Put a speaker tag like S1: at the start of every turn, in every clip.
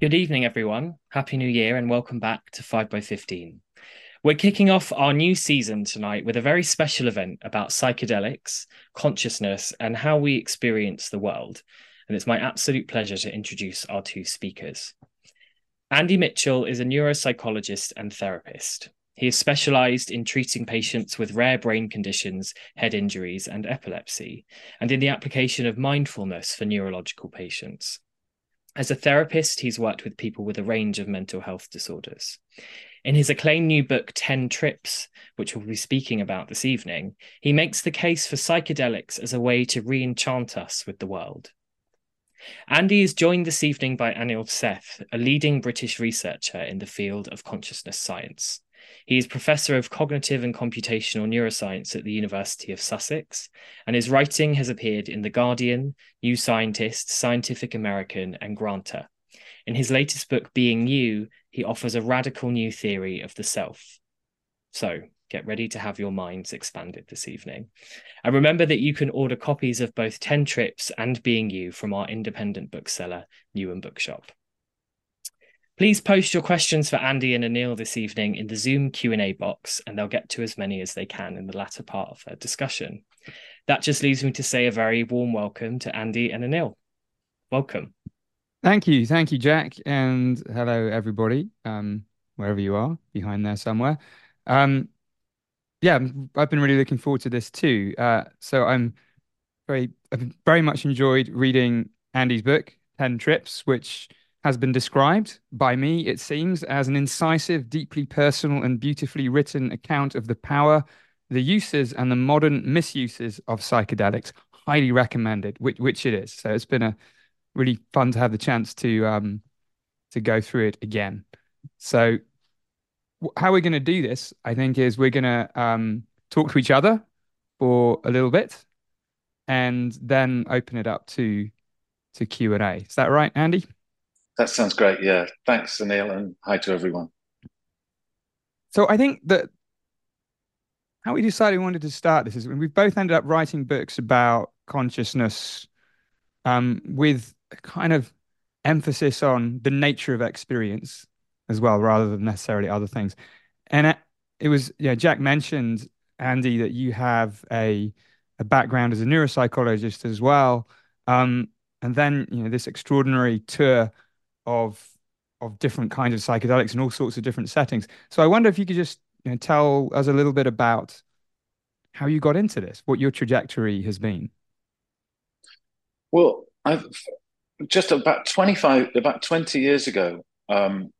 S1: Good evening, everyone. Happy New Year and welcome back to 5 by 15 We're kicking off our new season tonight with a very special event about psychedelics, consciousness, and how we experience the world. And it's my absolute pleasure to introduce our two speakers. Andy Mitchell is a neuropsychologist and therapist. He is specialized in treating patients with rare brain conditions, head injuries, and epilepsy, and in the application of mindfulness for neurological patients. As a therapist, he's worked with people with a range of mental health disorders. In his acclaimed new book, 10 Trips, which we'll be speaking about this evening, he makes the case for psychedelics as a way to re enchant us with the world. Andy is joined this evening by Anil Seth, a leading British researcher in the field of consciousness science. He is Professor of Cognitive and Computational Neuroscience at the University of Sussex, and his writing has appeared in The Guardian, New Scientist, Scientific American, and Granta. In his latest book, Being You, he offers a radical new theory of the self. So, get ready to have your minds expanded this evening. And remember that you can order copies of both 10 Trips and Being You from our independent bookseller, Newham Bookshop. Please post your questions for Andy and Anil this evening in the Zoom Q&A box, and they'll get to as many as they can in the latter part of our discussion. That just leaves me to say a very warm welcome to Andy and Anil. Welcome.
S2: Thank you. Thank you, Jack. And hello, everybody, um, wherever you are, behind there somewhere. Um, yeah, I've been really looking forward to this too. Uh, so I'm very, I've very much enjoyed reading Andy's book, 10 Trips, which has been described by me, it seems, as an incisive, deeply personal, and beautifully written account of the power, the uses, and the modern misuses of psychedelics. Highly recommended, which, which it is. So it's been a really fun to have the chance to um, to go through it again. So how we're going to do this, I think, is we're going to um, talk to each other for a little bit, and then open it up to to Q and A. Is that right, Andy?
S3: That sounds great. Yeah. Thanks, Anil, and hi to everyone.
S2: So I think that how we decided we wanted to start this is when we both ended up writing books about consciousness um, with a kind of emphasis on the nature of experience as well, rather than necessarily other things. And it, it was, yeah, Jack mentioned, Andy, that you have a, a background as a neuropsychologist as well. Um, and then, you know, this extraordinary tour of of different kinds of psychedelics in all sorts of different settings. So I wonder if you could just you know, tell us a little bit about how you got into this, what your trajectory has been.
S3: Well, I've just about 25, about 20 years ago, um,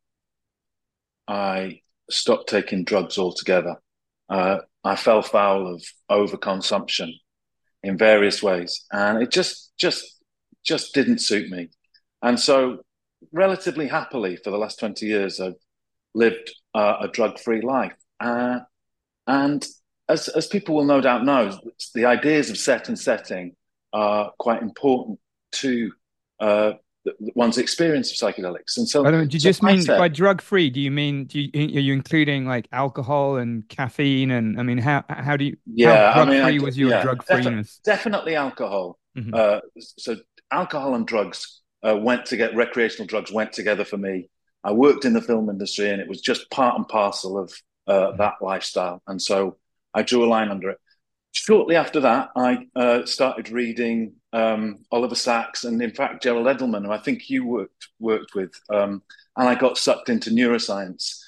S3: I stopped taking drugs altogether. Uh, I fell foul of overconsumption in various ways, and it just, just, just didn't suit me. And so relatively happily for the last 20 years. I've lived uh, a drug free life. Uh, and as, as people will no doubt know, the ideas of set and setting are quite important to uh, one's experience of psychedelics. And so,
S2: do you so just mean by drug free? Do you mean do you, are you including like alcohol and caffeine? And I mean, how how do you?
S3: Yeah,
S2: drug
S3: I mean,
S2: free was your yeah, drug freeness?
S3: Defi- definitely alcohol. Mm-hmm. Uh, so alcohol and drugs uh, went to get recreational drugs went together for me. I worked in the film industry, and it was just part and parcel of uh, that lifestyle. And so I drew a line under it. Shortly after that, I uh, started reading um, Oliver Sacks and, in fact, Gerald Edelman, who I think you worked worked with. Um, and I got sucked into neuroscience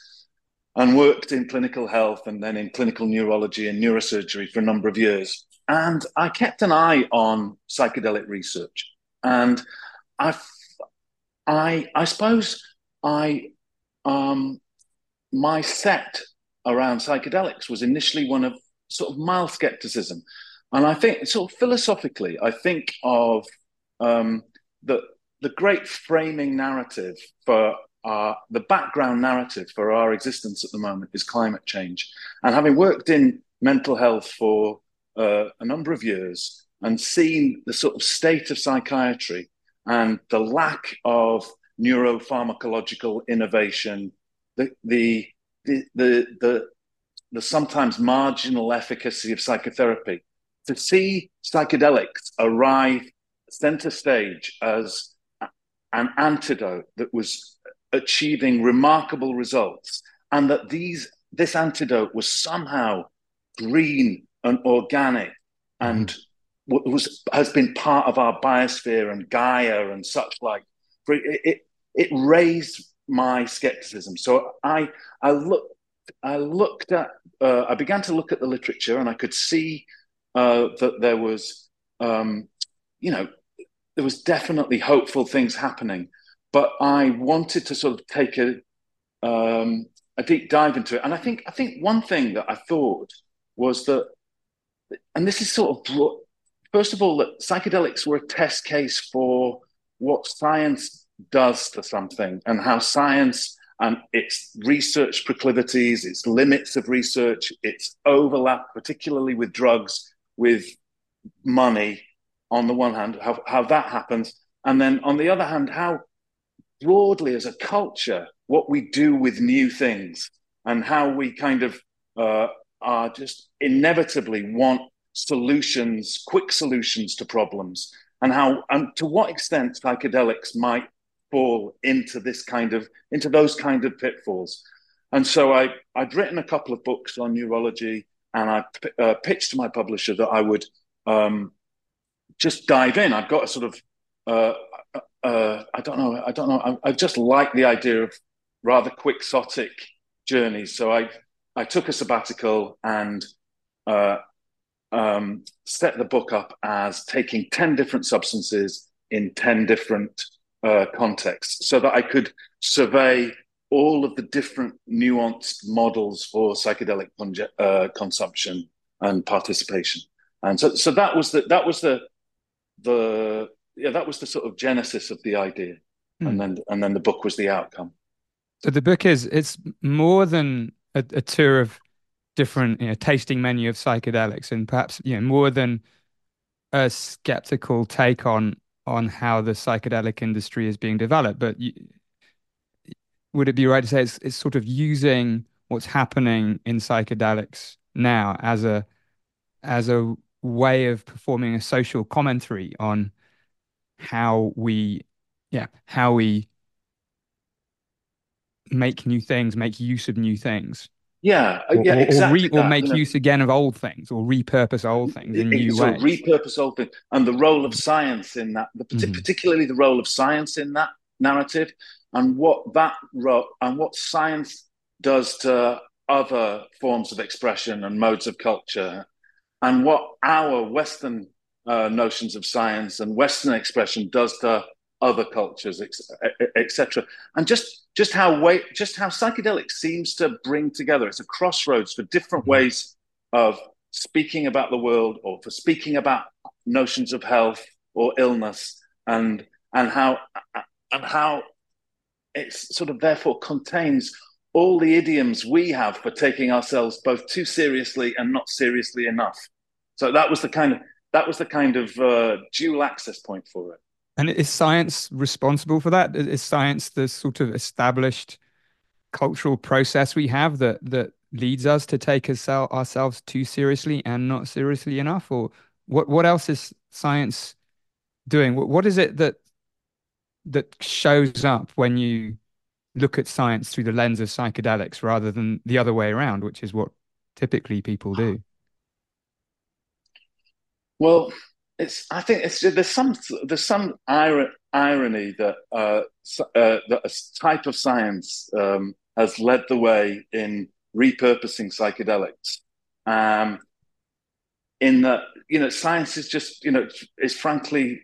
S3: and worked in clinical health and then in clinical neurology and neurosurgery for a number of years. And I kept an eye on psychedelic research. And I, I, I suppose I, um, my set around psychedelics was initially one of sort of mild skepticism, and I think sort of philosophically, I think of um, the the great framing narrative for our, the background narrative for our existence at the moment is climate change, and having worked in mental health for uh, a number of years and seen the sort of state of psychiatry and the lack of neuropharmacological innovation, the, the, the, the, the, sometimes marginal efficacy of psychotherapy, to see psychedelics arrive center stage as an antidote that was achieving remarkable results, and that these this antidote was somehow green and organic and mm-hmm. Was has been part of our biosphere and Gaia and such like. It, it, it raised my skepticism. So I I looked I looked at uh, I began to look at the literature and I could see uh, that there was um, you know there was definitely hopeful things happening, but I wanted to sort of take a um, a deep dive into it. And I think I think one thing that I thought was that, and this is sort of first of all that psychedelics were a test case for what science does to something and how science and its research proclivities, its limits of research, its overlap, particularly with drugs, with money, on the one hand, how, how that happens. And then on the other hand, how broadly as a culture, what we do with new things and how we kind of uh, are just inevitably want solutions, quick solutions to problems, and how and to what extent psychedelics might fall into this kind of into those kind of pitfalls. And so I I'd written a couple of books on neurology, and I uh, pitched to my publisher that I would um, just dive in. I've got a sort of uh, uh, uh I don't know I don't know I, I, just like the idea of rather quixotic journeys. So I I took a sabbatical and uh, um, set the book up as taking ten different substances in ten different uh, context so that I could survey all of the different nuanced models for psychedelic uh, consumption and participation. And so, so that was the that was the the yeah that was the sort of genesis of the idea, mm. and then and then the book was the outcome.
S2: So the book is it's more than a, a tour of different you know, tasting menu of psychedelics, and perhaps you know more than a skeptical take on on how the psychedelic industry is being developed. But you, would it be right to say it's, it's sort of using what's happening in psychedelics now as a as a way of performing a social commentary on how we yeah how we make new things make use of new things
S3: yeah, uh, or, yeah, exactly.
S2: Or, re, or make use again of old things, or repurpose old things in new
S3: so
S2: ways.
S3: Repurpose old things, and the role of science in that, mm-hmm. particularly the role of science in that narrative, and what that role and what science does to other forms of expression and modes of culture, and what our Western uh, notions of science and Western expression does to other cultures, etc. And just just how way just how psychedelics seems to bring together. It's a crossroads for different mm-hmm. ways of speaking about the world, or for speaking about notions of health or illness, and and how and how it sort of therefore contains all the idioms we have for taking ourselves both too seriously and not seriously enough. So that was the kind of that was the kind of uh, dual access point for it.
S2: And is science responsible for that? Is science the sort of established cultural process we have that that leads us to take ourselves too seriously and not seriously enough? Or what what else is science doing? What, what is it that that shows up when you look at science through the lens of psychedelics rather than the other way around, which is what typically people do?
S3: Well, it's I think it's there's some there's some irony that uh, uh, that a type of science um, has led the way in repurposing psychedelics. Um, in that you know science is just you know is frankly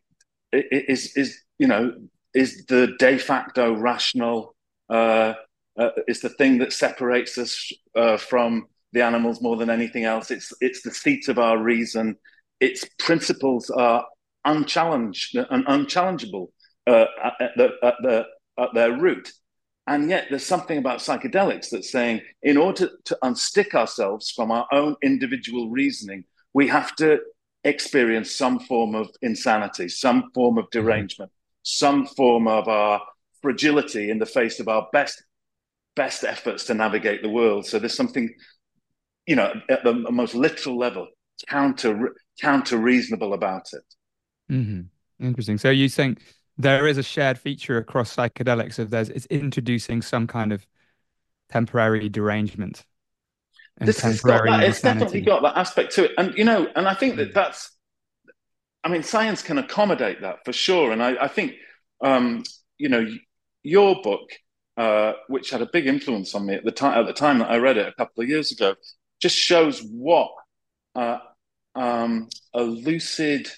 S3: is is you know is the de facto rational uh, uh, is the thing that separates us uh, from the animals more than anything else. It's it's the seat of our reason its principles are unchallenged and unchallengeable uh, at, the, at, the, at their root. And yet, there's something about psychedelics that's saying, in order to unstick ourselves from our own individual reasoning, we have to experience some form of insanity, some form of mm-hmm. derangement, some form of our fragility in the face of our best best efforts to navigate the world. So there's something, you know, at the most literal level, counter counter reasonable about it.
S2: Mm-hmm. Interesting. So you think there is a shared feature across psychedelics of there's it's introducing some kind of temporary derangement
S3: this temporary got that, it's definitely got that aspect to it and you know and i think that that's i mean science can accommodate that for sure and i, I think um, you know your book uh, which had a big influence on me at the time at the time that i read it a couple of years ago just shows what uh, um, a lucid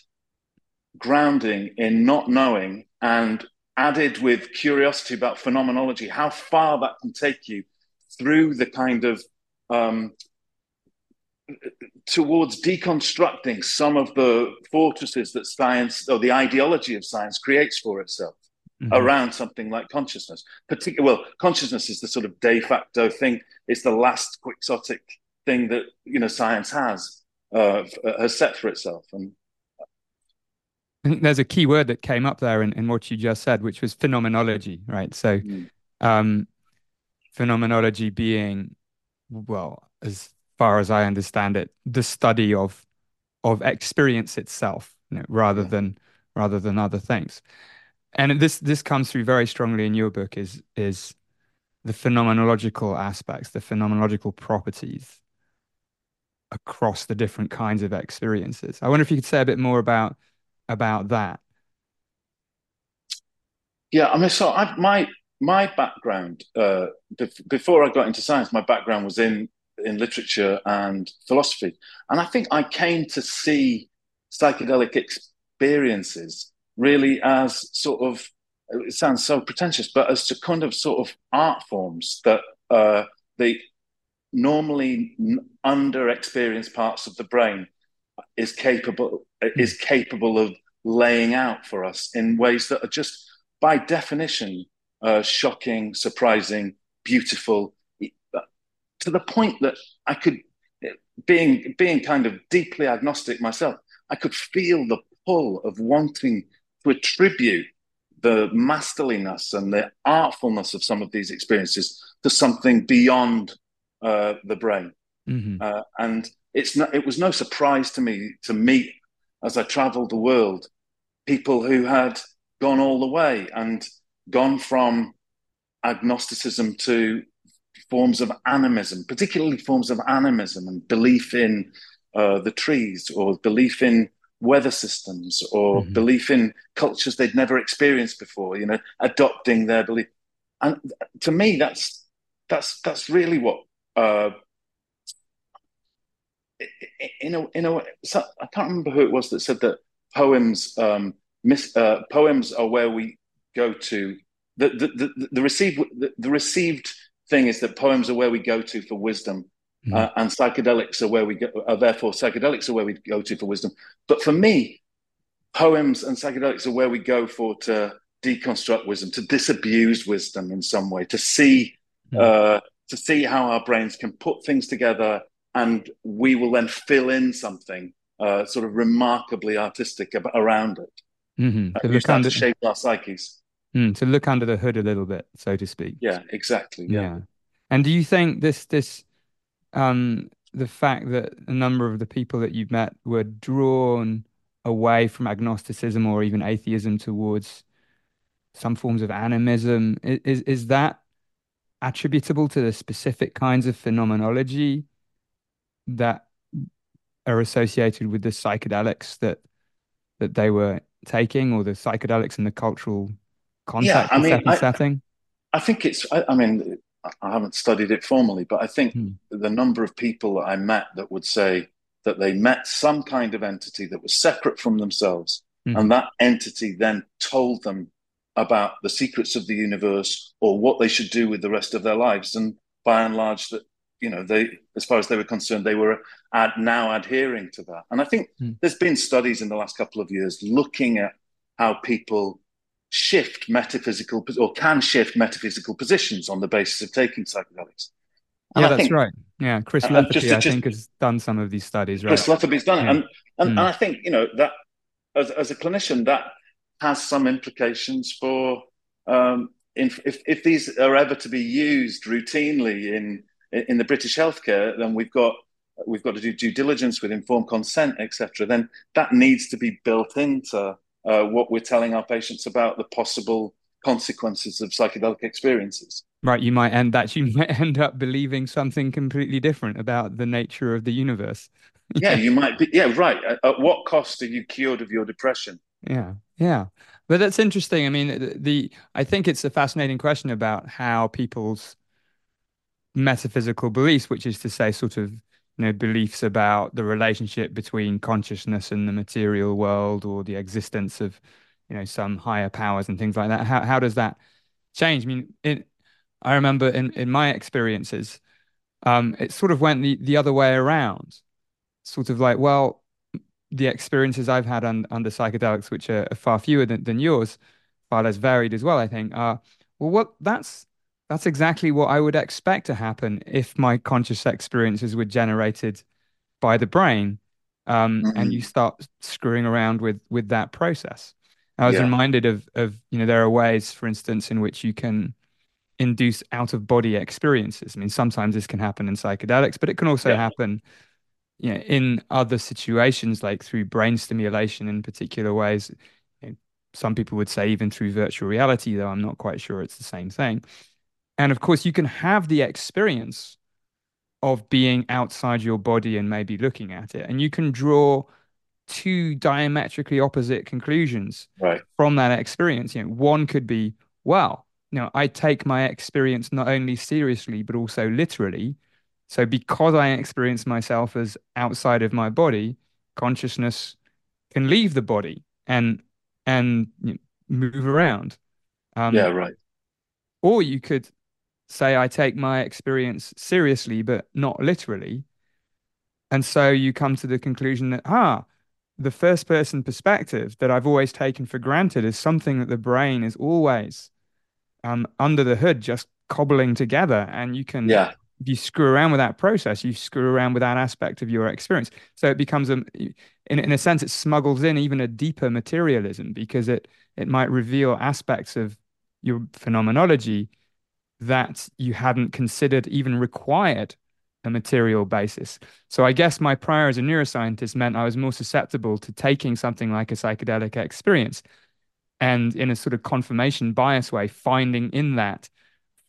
S3: grounding in not knowing and added with curiosity about phenomenology, how far that can take you through the kind of um, towards deconstructing some of the fortresses that science or the ideology of science creates for itself mm-hmm. around something like consciousness. Particularly, well, consciousness is the sort of de facto thing. It's the last quixotic thing that you know science has uh, has set for itself, and
S2: I think there's a key word that came up there in, in what you just said, which was phenomenology, right? So, mm. um, phenomenology being, well, as far as I understand it, the study of of experience itself, you know, rather yeah. than rather than other things. And this this comes through very strongly in your book is is the phenomenological aspects, the phenomenological properties across the different kinds of experiences. I wonder if you could say a bit more about about that?
S3: Yeah, I mean, so I, my my background uh, before I got into science, my background was in in literature and philosophy, and I think I came to see psychedelic experiences really as sort of it sounds so pretentious, but as to kind of sort of art forms that uh, the normally under experienced parts of the brain is capable is capable of laying out for us in ways that are just by definition uh, shocking, surprising, beautiful, to the point that I could, being being kind of deeply agnostic myself, I could feel the pull of wanting to attribute the masterliness and the artfulness of some of these experiences to something beyond uh, the brain. Mm-hmm. Uh, and it's not, it was no surprise to me to meet as I traveled the world people who had gone all the way and gone from agnosticism to forms of animism, particularly forms of animism and belief in uh, the trees or belief in weather systems or mm-hmm. belief in cultures they'd never experienced before, you know, adopting their belief. And to me, that's that's that's really what uh, in a in a so I can't remember who it was that said that poems um, miss, uh, poems are where we go to the the the, the received the, the, received thing is that poems are where we go to for wisdom. Mm. Uh, and psychedelics are where we go, are therefore psychedelics are where we go to for wisdom. But for me, poems and psychedelics are where we go for to deconstruct wisdom, to disabuse wisdom in some way, to see mm. uh, to see how our brains can put things together and we will then fill in something uh, sort of remarkably artistic ab- around it. Mm-hmm. Uh, look under, to shape our psyches.
S2: Mm, to look under the hood a little bit, so to speak.
S3: Yeah, exactly. Yeah. yeah.
S2: And do you think this this um, the fact that a number of the people that you've met were drawn away from agnosticism or even atheism towards some forms of animism is is that attributable to the specific kinds of phenomenology that are associated with the psychedelics that that they were taking or the psychedelics in the cultural context yeah, I mean, I, setting?
S3: I think it's, I, I, mean, I haven't studied it formally, but I think hmm. the number of people that I met that would say that they met some kind of entity that was separate from themselves, hmm. and that entity then told them about the secrets of the universe or what they should do with the rest of their lives. And by and large, that you know, they, as far as they were concerned, they were ad, now adhering to that. And I think mm. there's been studies in the last couple of years looking at how people shift metaphysical or can shift metaphysical positions on the basis of taking psychedelics.
S2: And yeah, I that's think, right. Yeah, Chris Lefferty, I think, has done some of these studies. Right?
S3: Chris Lefferty's done yeah. it, and and, mm. and I think you know that as as a clinician, that has some implications for um, if if these are ever to be used routinely in in the British healthcare, then we've got we've got to do due diligence with informed consent, etc. Then that needs to be built into uh, what we're telling our patients about the possible consequences of psychedelic experiences.
S2: Right, you might end that you might end up believing something completely different about the nature of the universe.
S3: yeah, you might be. Yeah, right. At, at, what cost are you cured of your depression?
S2: Yeah, yeah. But that's interesting. I mean, the, the I think it's a fascinating question about how people's metaphysical beliefs, which is to say, sort of you know beliefs about the relationship between consciousness and the material world or the existence of you know some higher powers and things like that how how does that change i mean it, i remember in in my experiences um it sort of went the the other way around sort of like well the experiences i've had un, under psychedelics which are, far fewer than, than yours far less varied as well i think are well what that's that's exactly what I would expect to happen if my conscious experiences were generated by the brain, um, mm-hmm. and you start screwing around with with that process. I was yeah. reminded of of you know there are ways, for instance, in which you can induce out of body experiences. I mean, sometimes this can happen in psychedelics, but it can also yeah. happen you know, in other situations, like through brain stimulation in particular ways. You know, some people would say even through virtual reality, though I'm not quite sure it's the same thing. And of course, you can have the experience of being outside your body and maybe looking at it. And you can draw two diametrically opposite conclusions
S3: right.
S2: from that experience. You know, one could be, well, you know, I take my experience not only seriously, but also literally. So because I experience myself as outside of my body, consciousness can leave the body and and move around.
S3: Um, yeah, right.
S2: Or you could say I take my experience seriously, but not literally. And so you come to the conclusion that, ah, the first person perspective that I've always taken for granted is something that the brain is always um, under the hood, just cobbling together. And you can,
S3: yeah.
S2: If you screw around with that process, you screw around with that aspect of your experience. So it becomes a, in, in a sense, it smuggles in even a deeper materialism because it, it might reveal aspects of your phenomenology that you hadn't considered even required a material basis. So I guess my prior as a neuroscientist meant I was more susceptible to taking something like a psychedelic experience and in a sort of confirmation bias way, finding in that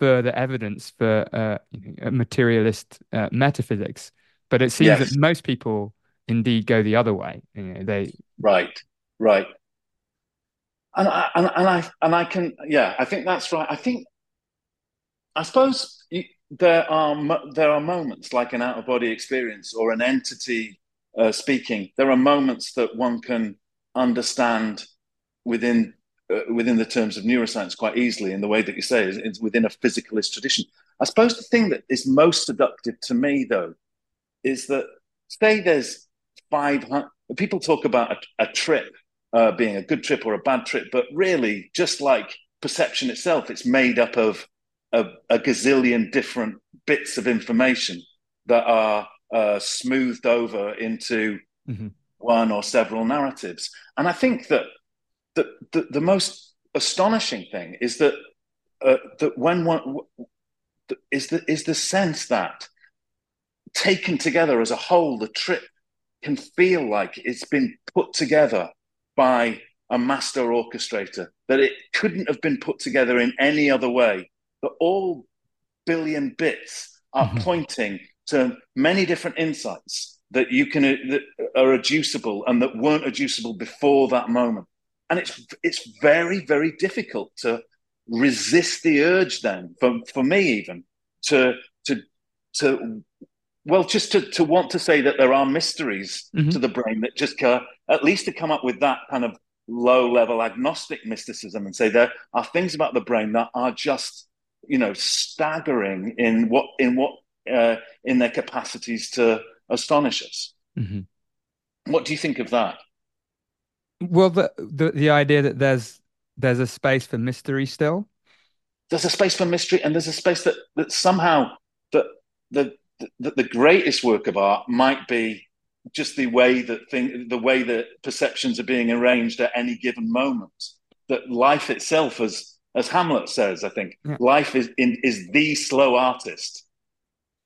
S2: further evidence for uh, a materialist uh, metaphysics. But it seems yes. that most people indeed go the other way. You know, they
S3: right, right. And I, and, and I and I can yeah I think that's right. I think I suppose there are there are moments like an out of body experience or an entity uh, speaking. There are moments that one can understand within within the terms of neuroscience quite easily in the way that you say it's within a physicalist tradition. I suppose the thing that is most seductive to me though is that say there's five hundred people talk about a, a trip uh, being a good trip or a bad trip, but really just like perception itself, it's made up of a, a gazillion different bits of information that are uh, smoothed over into mm-hmm. one or several narratives. And I think that the, the, the most astonishing thing is that uh, that when one is the is the sense that taken together as a whole, the trip can feel like it's been put together by a master orchestrator, that it couldn't have been put together in any other way that all billion bits are mm-hmm. pointing to many different insights that you can that are adducible and that weren't adducible before that moment and it's it's very very difficult to resist the urge then for for me even to to to well just to to want to say that there are mysteries mm-hmm. to the brain that just uh, at least to come up with that kind of low level agnostic mysticism and say there are things about the brain that are just you know, staggering in what in what uh, in their capacities to astonish us. Mm-hmm. What do you think of that?
S2: Well, the, the the idea that there's there's a space for mystery still.
S3: There's a space for mystery, and there's a space that that somehow that the the, the greatest work of art might be just the way that thing, the way that perceptions are being arranged at any given moment. That life itself has as Hamlet says, I think yeah. life is in, is the slow artist.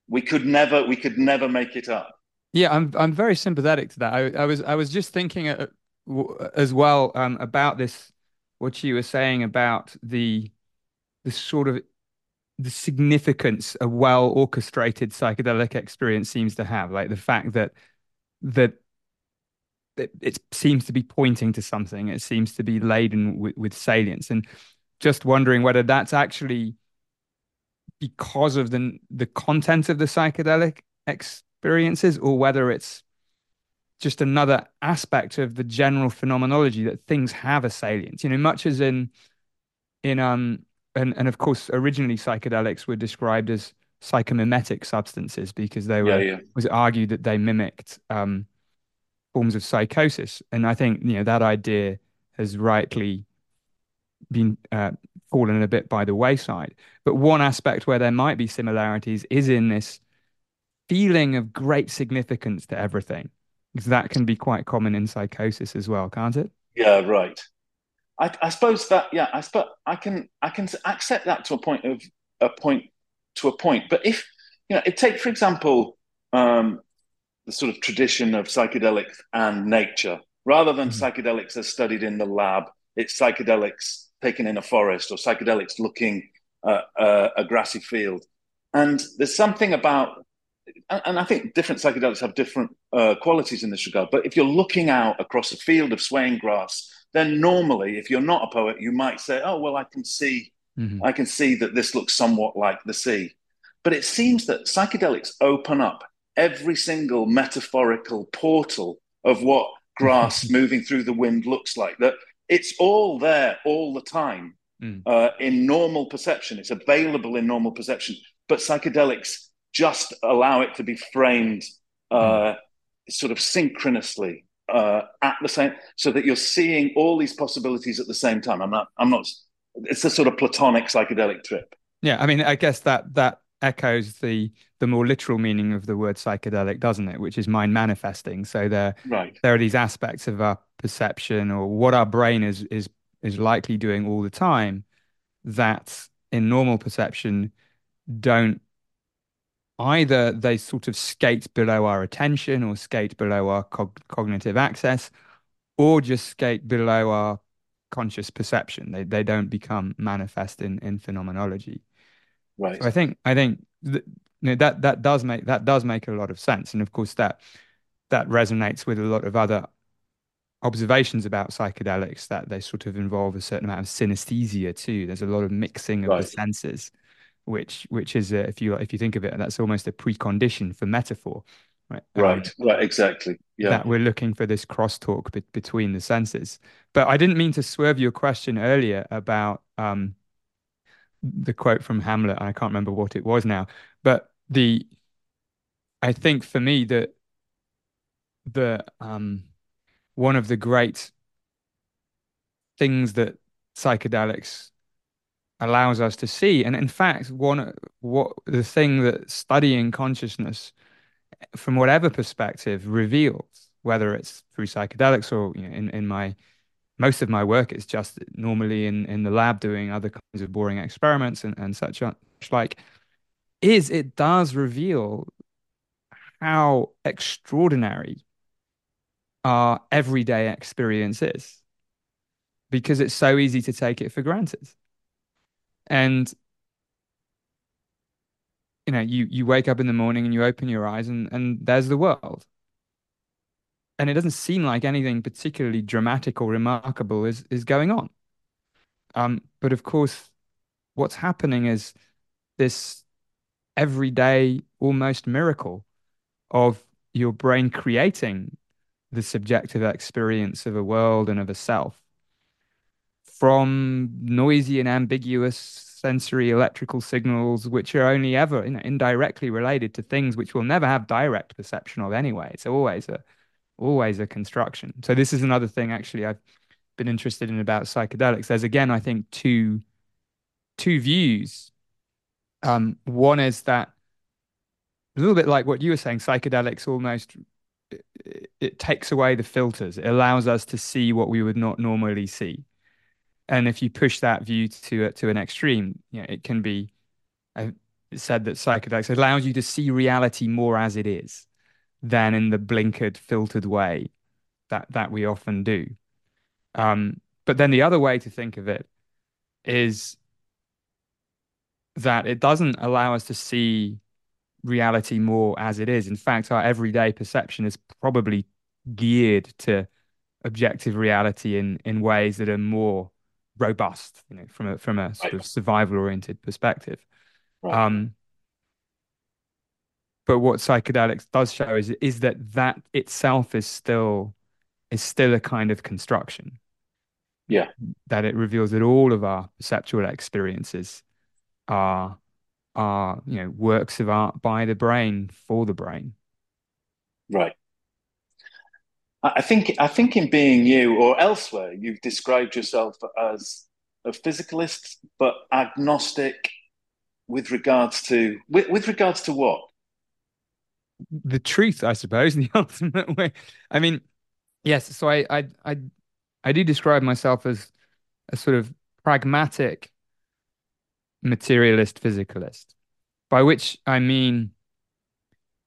S3: We could never we could never make it up.
S2: Yeah, I'm I'm very sympathetic to that. I, I was I was just thinking uh, as well um, about this, what you were saying about the the sort of the significance a well orchestrated psychedelic experience seems to have, like the fact that that it, it, seems to be pointing to something. It seems to be laden with, with salience, and just wondering whether that's actually because of the the content of the psychedelic experiences, or whether it's just another aspect of the general phenomenology that things have a salience. You know, much as in in um and and of course originally psychedelics were described as psychomimetic substances because they were yeah, yeah. was argued that they mimicked um forms of psychosis and i think you know that idea has rightly been uh, fallen a bit by the wayside but one aspect where there might be similarities is in this feeling of great significance to everything that can be quite common in psychosis as well can't it
S3: yeah right I, I suppose that yeah, I suppose I can I can accept that to a point of a point to a point. But if you know, it take for example um, the sort of tradition of psychedelics and nature, rather than mm-hmm. psychedelics as studied in the lab, it's psychedelics taken in a forest or psychedelics looking at uh, a grassy field. And there's something about, and I think different psychedelics have different uh, qualities in this regard. But if you're looking out across a field of swaying grass then normally, if you're not a poet, you might say, "Oh, well, I can see, mm-hmm. I can see that this looks somewhat like the sea." But it seems that psychedelics open up every single metaphorical portal of what grass moving through the wind looks like. That it's all there all the time mm. uh, in normal perception. It's available in normal perception, but psychedelics just allow it to be framed uh, mm. sort of synchronously uh, at the same, so that you're seeing all these possibilities at the same time. I'm not. I'm not. It's a sort of platonic psychedelic trip.
S2: Yeah, I mean, I guess that that echoes the the more literal meaning of the word psychedelic, doesn't it? Which is mind manifesting. So there,
S3: right.
S2: there are these aspects of our perception or what our brain is is is likely doing all the time that in normal perception don't either they sort of skate below our attention or skate below our cognitive access or just skate below our conscious perception. They they don't become manifest in in phenomenology.
S3: Right.
S2: So i think i think that, you know, that that does make that does make a lot of sense. And of course that that resonates with a lot of other observations about psychedelics that they sort of involve a certain amount of synesthesia too. There's a lot of mixing of right. the senses which which is if you if you think of it, that's almost a precondition for metaphor,
S3: right? Um, right, right, exactly. Yeah,
S2: that we're looking for this crosstalk be- between the senses. But I didn't mean to swerve your question earlier about um, the quote from Hamlet. I can't remember what it was now, but the I think for me that the um, one of the great things that psychedelics allows us to see. And in fact, one what the thing that studying consciousness eh, from whatever perspective reveals, whether it's through psychedelics or you know, in, in my most of my work is just normally in, in the lab doing other kinds of boring experiments and, and such like is it does reveal how extraordinary our everyday experience is because it's so easy to take it for granted and you know, you you wake up in the morning and you open your eyes and and there's the world. And it doesn't seem like anything particularly dramatic or remarkable is is going on. Um, but of course, what's happening is this everyday almost miracle of your brain creating the subjective experience of a world and of a self from noisy and ambiguous sensory electrical signals, which are only ever you know, indirectly related to things which we'll never have direct perception of anyway. It's always a always a construction. So this is another thing actually I've been interested in about psychedelics. There's again, I think, two two views. Um, one is that a little bit like what you were saying, psychedelics almost it, it takes away the filters. It allows us to see what we would not normally see and if you push that view to to an extreme, you know, it can be uh, said that psychedelics allows you to see reality more as it is than in the blinkered, filtered way that that we often do. Um, but then the other way to think of it is that it doesn't allow us to see reality more as it is. In fact, our everyday perception is probably geared to objective reality in in ways that are more robust, you know, from a from a sort right. of survival oriented perspective. Right. Um, but what psychedelics does show is is that that itself is still is still a kind of construction.
S3: Yeah.
S2: That it reveals that all of our perceptual experiences are are you know works of art by the brain for the brain.
S3: Right. I think I think in being you or elsewhere, you've described yourself as a physicalist, but agnostic with regards to with, with regards to what?
S2: The truth, I suppose, in the ultimate way. I mean, yes. So I I I I do describe myself as a sort of pragmatic materialist physicalist, by which I mean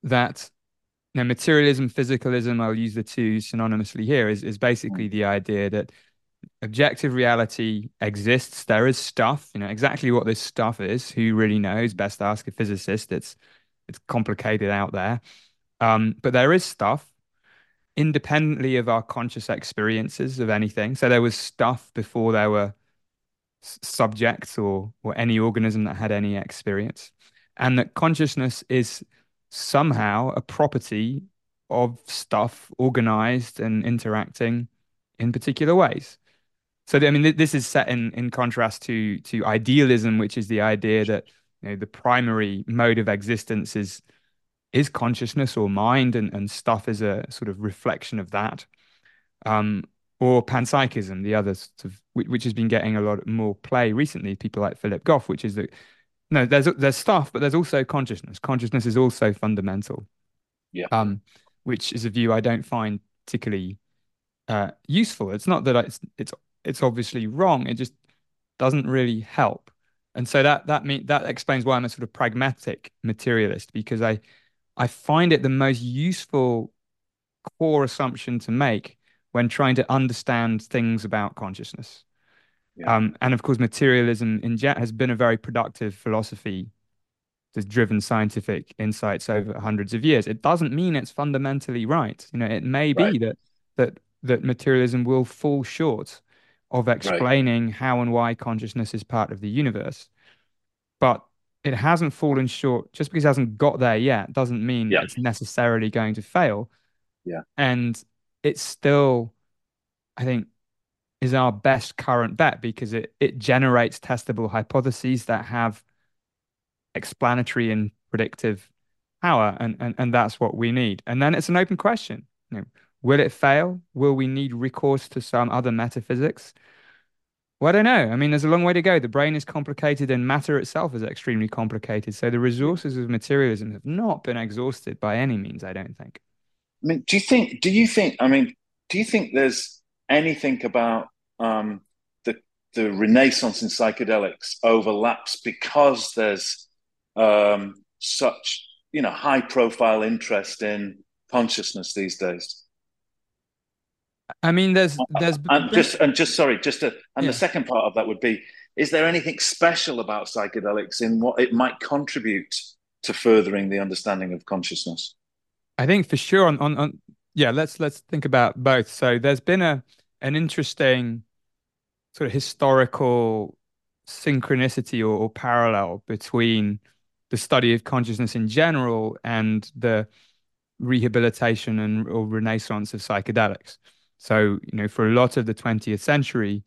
S2: that now materialism, physicalism, I'll use the two synonymously here, is, is basically the idea that objective reality exists. There is stuff, you know, exactly what this stuff is. Who really knows? Best ask a physicist. It's it's complicated out there. Um, but there is stuff independently of our conscious experiences of anything. So there was stuff before there were subjects or or any organism that had any experience, and that consciousness is somehow a property of stuff organized and interacting in particular ways. So I mean, this is set in in contrast to to idealism, which is the idea that you know the primary mode of existence is is consciousness or mind, and, and stuff is a sort of reflection of that. Um, or panpsychism, the other sort of, which has been getting a lot more play recently, people like Philip Goff, which is that no, there's there's stuff, but there's also consciousness. Consciousness is also fundamental.
S3: Yeah.
S2: Um, which is a view I don't find particularly uh, useful. It's not that it's it's it's obviously wrong. It just doesn't really help. And so that that mean that explains why I'm a sort of pragmatic materialist because I I find it the most useful core assumption to make when trying to understand things about consciousness. Yeah. Um, and of course, materialism in jet has been a very productive philosophy that's driven scientific insights over hundreds of years. It doesn't mean it's fundamentally right. You know, it may be right. that that that materialism will fall short of explaining right. how and why consciousness is part of the universe. But it hasn't fallen short just because it hasn't got there yet doesn't mean yeah. it's necessarily going to fail.
S3: Yeah.
S2: And it's still, I think, is our best current bet because it it generates testable hypotheses that have explanatory and predictive power and, and and that's what we need and then it's an open question you know, will it fail will we need recourse to some other metaphysics well, I don't know. I mean, there's a long way to go. The brain is complicated and matter itself is extremely complicated. So the resources of materialism have not been exhausted by any means, I don't think.
S3: I mean, do you think, do you think, I mean, do you think there's anything about um, the, the renaissance in psychedelics overlaps because there's um, such, you know, high profile interest in consciousness these days?
S2: I mean, there's there's
S3: and just and just sorry, just to, and yeah. the second part of that would be: is there anything special about psychedelics in what it might contribute to furthering the understanding of consciousness?
S2: I think for sure. On, on, on yeah, let's let's think about both. So there's been a an interesting sort of historical synchronicity or, or parallel between the study of consciousness in general and the rehabilitation and or renaissance of psychedelics. So, you know, for a lot of the 20th century,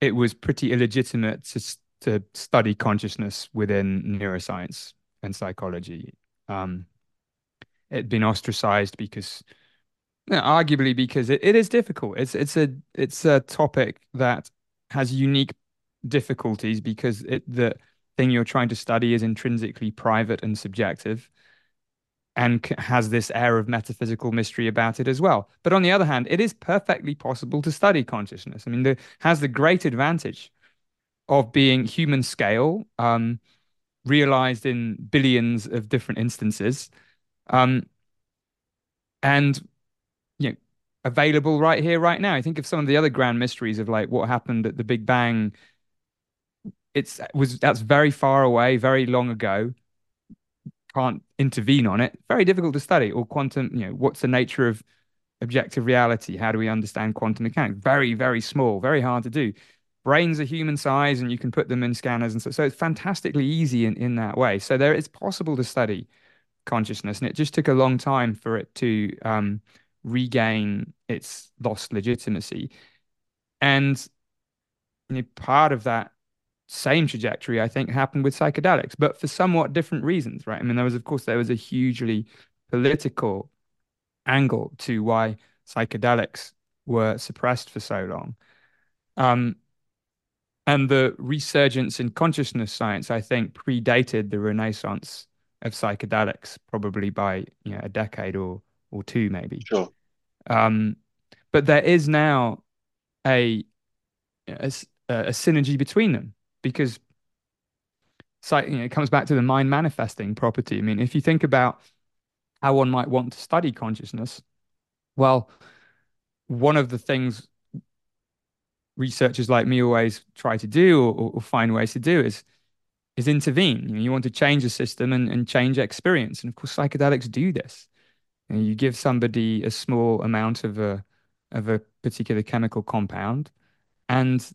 S2: it was pretty illegitimate to to study consciousness within neuroscience and psychology. Um, it'd been ostracized because, you know, arguably, because it, it is difficult. It's it's a it's a topic that has unique difficulties because it the thing you're trying to study is intrinsically private and subjective and has this air of metaphysical mystery about it as well. But on the other hand, it is perfectly possible to study consciousness. I mean, it has the great advantage of being human scale, um, realized in billions of different instances, um, and you know, available right here, right now. I think of some of the other grand mysteries of like what happened at the Big Bang. It's was that's very far away, very long ago. Can't intervene on it. Very difficult to study. Or quantum, you know, what's the nature of objective reality? How do we understand quantum mechanics? Very, very small, very hard to do. Brains are human size and you can put them in scanners and so so it's fantastically easy in, in that way. So there it's possible to study consciousness. And it just took a long time for it to um, regain its lost legitimacy. And you know, part of that same trajectory, I think, happened with psychedelics, but for somewhat different reasons, right? I mean, there was, of course, there was a hugely political angle to why psychedelics were suppressed for so long. Um, and the resurgence in consciousness science, I think, predated the renaissance of psychedelics, probably by you know a decade or or two, maybe.
S3: Sure.
S2: Um, but there is now a, a, a synergy between them because you know, it comes back to the mind manifesting property. I mean, if you think about how one might want to study consciousness, well, one of the things researchers like me always try to do or, or find ways to do is is intervene. You, know, you want to change the system and, and change experience. And of course, psychedelics do this. You, know, you give somebody a small amount of a of a particular chemical compound, and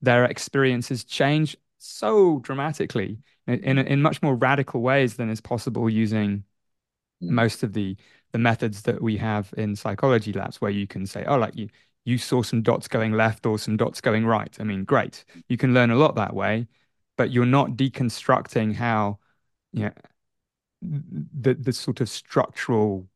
S2: their experiences change so dramatically in in, in much more radical ways than is possible using mm. most of the the methods that we have in psychology labs, where you can say, oh, like you you saw some dots going left or some dots going right. I mean, great. You can learn a lot that way but you're not deconstructing how you know the the sort of structural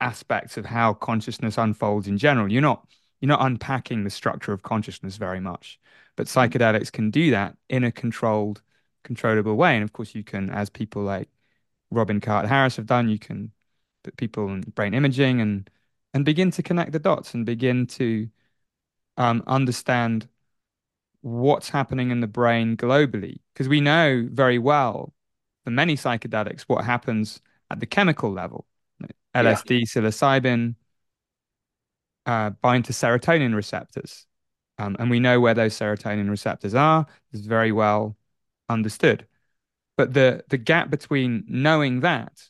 S2: aspects of how consciousness unfolds in general. You're not you're not unpacking the structure of consciousness very much. But psychedelics can do that in a controlled, controllable way. And of course you can, as people like Robin Carhart-Harris have done, you can put people in brain imaging and and begin to connect the dots and begin to um, understand what's happening in the brain globally. Because we know very well for many psychedelics what happens at the chemical level. LSD, yeah. psilocybin uh, bind to serotonin receptors. Um, and we know where those serotonin receptors are. is very well understood. But the, the gap between knowing that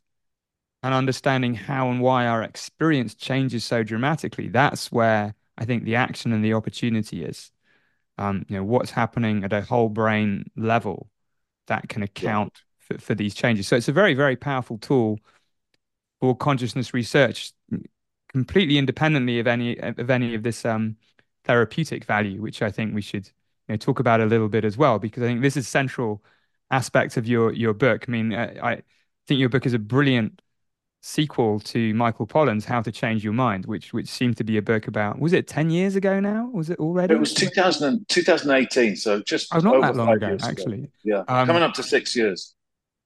S2: and understanding how and why our experience changes so dramatically, that's where I think the action and the opportunity is um, you know, what's happening at a whole brain level that can account yeah. for, for these changes. So it's a very, very powerful tool for consciousness research, completely independently of any of any of this um, therapeutic value, which I think we should you know, talk about a little bit as well, because I think this is central aspects of your your book. I mean, I, I think your book is a brilliant sequel to Michael Pollan's How to Change Your Mind, which which seemed to be a book about was it 10 years ago now? Was it already?
S3: It was 2000, 2018, so just
S2: oh, not that long ago, actually. Ago.
S3: Yeah. Um, coming up to 6 years.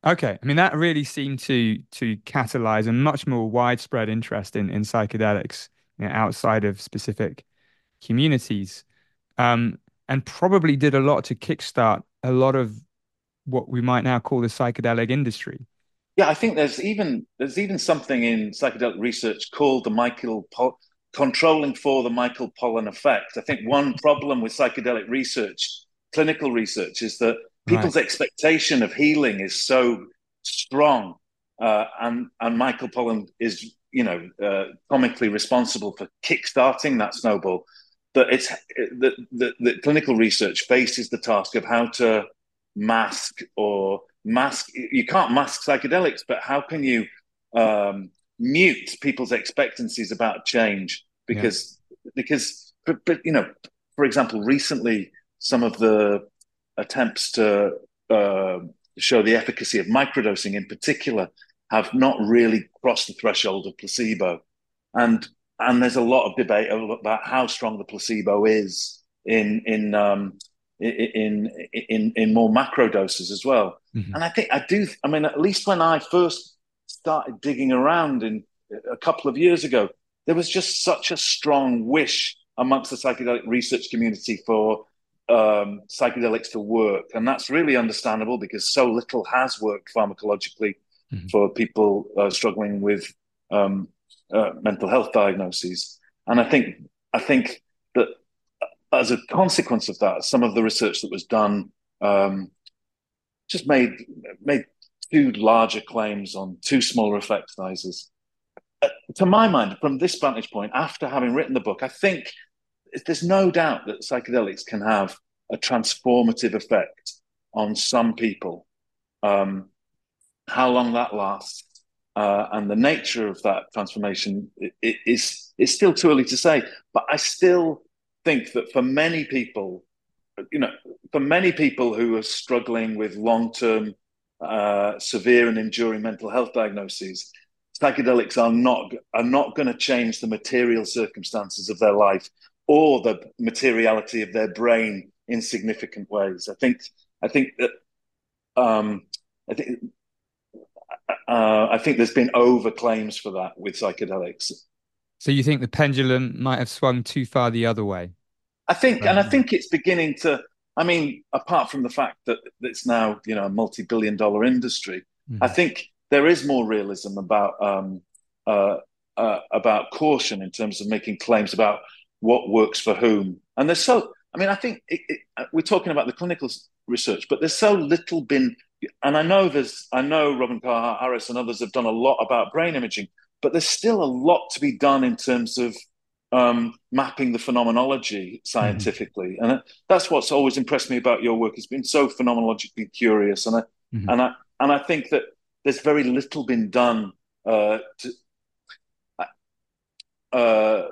S2: Okay. I mean that really seemed to to catalyze a much more widespread interest in in psychedelics you know, outside of specific communities. Um, and probably did a lot to kickstart a lot of what we might now call the psychedelic industry.
S3: Yeah, I think there's even there's even something in psychedelic research called the Michael Pol- controlling for the Michael Pollan effect. I think one problem with psychedelic research, clinical research, is that people's right. expectation of healing is so strong, uh, and and Michael Pollan is you know uh, comically responsible for kickstarting that snowball. That it's that the, the clinical research faces the task of how to mask or mask you can't mask psychedelics but how can you um, mute people's expectancies about change because yeah. because but, but, you know for example recently some of the attempts to uh, show the efficacy of microdosing in particular have not really crossed the threshold of placebo and and there's a lot of debate about how strong the placebo is in in um, in in in more macro doses as well. Mm-hmm. And I think I do. I mean, at least when I first started digging around in a couple of years ago, there was just such a strong wish amongst the psychedelic research community for um, psychedelics to work, and that's really understandable because so little has worked pharmacologically mm-hmm. for people uh, struggling with um, uh, mental health diagnoses. and I think I think that as a consequence of that, some of the research that was done um, just made made too larger claims on two small effect sizes. Uh, to my mind, from this vantage point, after having written the book, I think there's no doubt that psychedelics can have a transformative effect on some people. Um, how long that lasts uh, and the nature of that transformation is is still too early to say. But I still think that for many people, you know, for many people who are struggling with long term, uh, severe and enduring mental health diagnoses, psychedelics are not are not going to change the material circumstances of their life or the materiality of their brain in significant ways. I think I think that um, I think uh, I think there's been over claims for that with psychedelics.
S2: So you think the pendulum might have swung too far the other way?
S3: I think, um, and I um, think it's beginning to. I mean, apart from the fact that it's now you know a multi-billion-dollar industry, mm-hmm. I think there is more realism about um, uh, uh, about caution in terms of making claims about what works for whom. And there's so. I mean, I think it, it, we're talking about the clinical research, but there's so little been and I know there's, I know Robin Carhart Harris and others have done a lot about brain imaging, but there's still a lot to be done in terms of um, mapping the phenomenology scientifically, mm-hmm. and that's what's always impressed me about your work. It's been so phenomenologically curious, and I mm-hmm. and I and I think that there's very little been done uh, to. Uh,